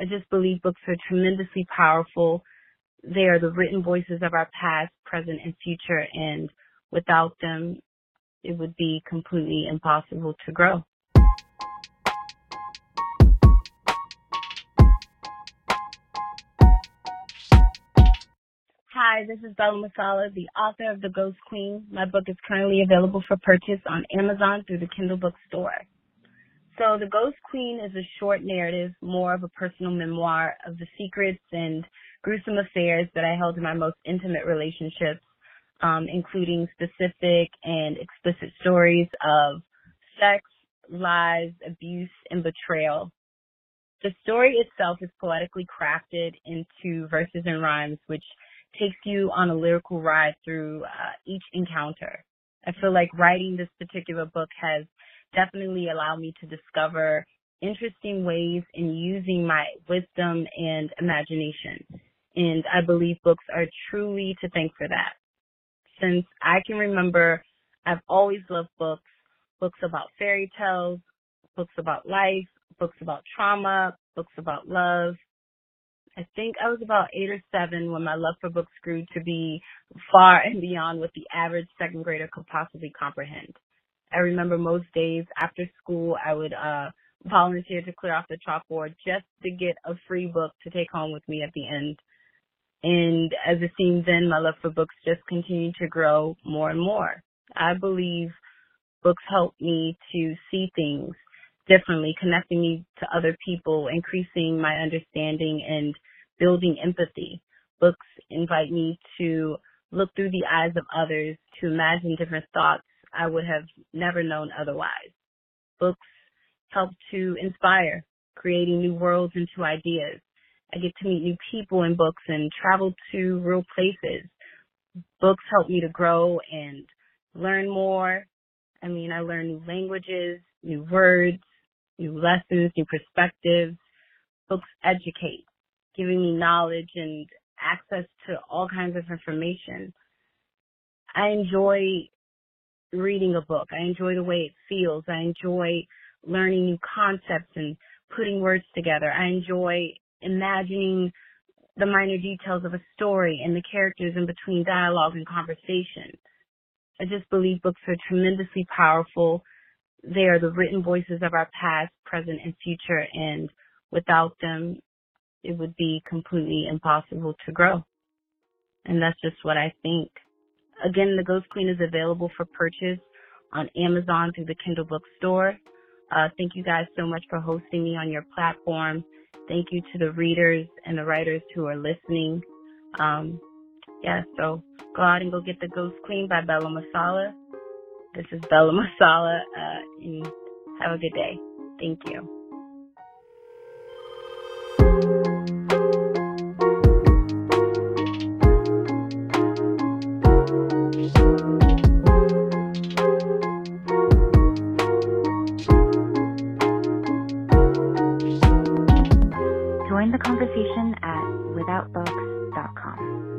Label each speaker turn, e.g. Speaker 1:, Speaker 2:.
Speaker 1: I just believe books are tremendously powerful. They are the written voices of our past, present, and future, and without them, it would be completely impossible to grow. Hi, this is Bella Masala, the author of The Ghost Queen. My book is currently available for purchase on Amazon through the Kindle Bookstore. So The Ghost Queen is a short narrative, more of a personal memoir of the secrets and gruesome affairs that I held in my most intimate relationships, um, including specific and explicit stories of sex, lies, abuse, and betrayal. The story itself is poetically crafted into verses and rhymes, which takes you on a lyrical ride through uh, each encounter. I feel like writing this particular book has definitely allowed me to discover interesting ways in using my wisdom and imagination. And I believe books are truly to thank for that. Since I can remember, I've always loved books, books about fairy tales, books about life, books about trauma, books about love. I think I was about eight or seven when my love for books grew to be far and beyond what the average second grader could possibly comprehend. I remember most days after school, I would uh, volunteer to clear off the chalkboard just to get a free book to take home with me at the end. And as it seems then, my love for books just continued to grow more and more. I believe books help me to see things differently, connecting me to other people, increasing my understanding and building empathy. Books invite me to look through the eyes of others, to imagine different thoughts I would have never known otherwise. Books help to inspire, creating new worlds into ideas. I get to meet new people in books and travel to real places. Books help me to grow and learn more. I mean, I learn new languages, new words, new lessons, new perspectives. Books educate, giving me knowledge and access to all kinds of information. I enjoy reading a book. I enjoy the way it feels. I enjoy learning new concepts and putting words together. I enjoy imagining the minor details of a story and the characters in between dialogue and conversation. I just believe books are tremendously powerful. They are the written voices of our past, present, and future, and without them, it would be completely impossible to grow. And that's just what I think. Again, The Ghost Queen is available for purchase on Amazon through the Kindle Bookstore. Uh, thank you guys so much for hosting me on your platform. Thank you to the readers and the writers who are listening. Um, yeah, so go out and go get The Ghost Queen by Bella Masala. This is Bella Masala, uh, and have a good day. Thank you.
Speaker 2: the conversation at withoutbooks.com.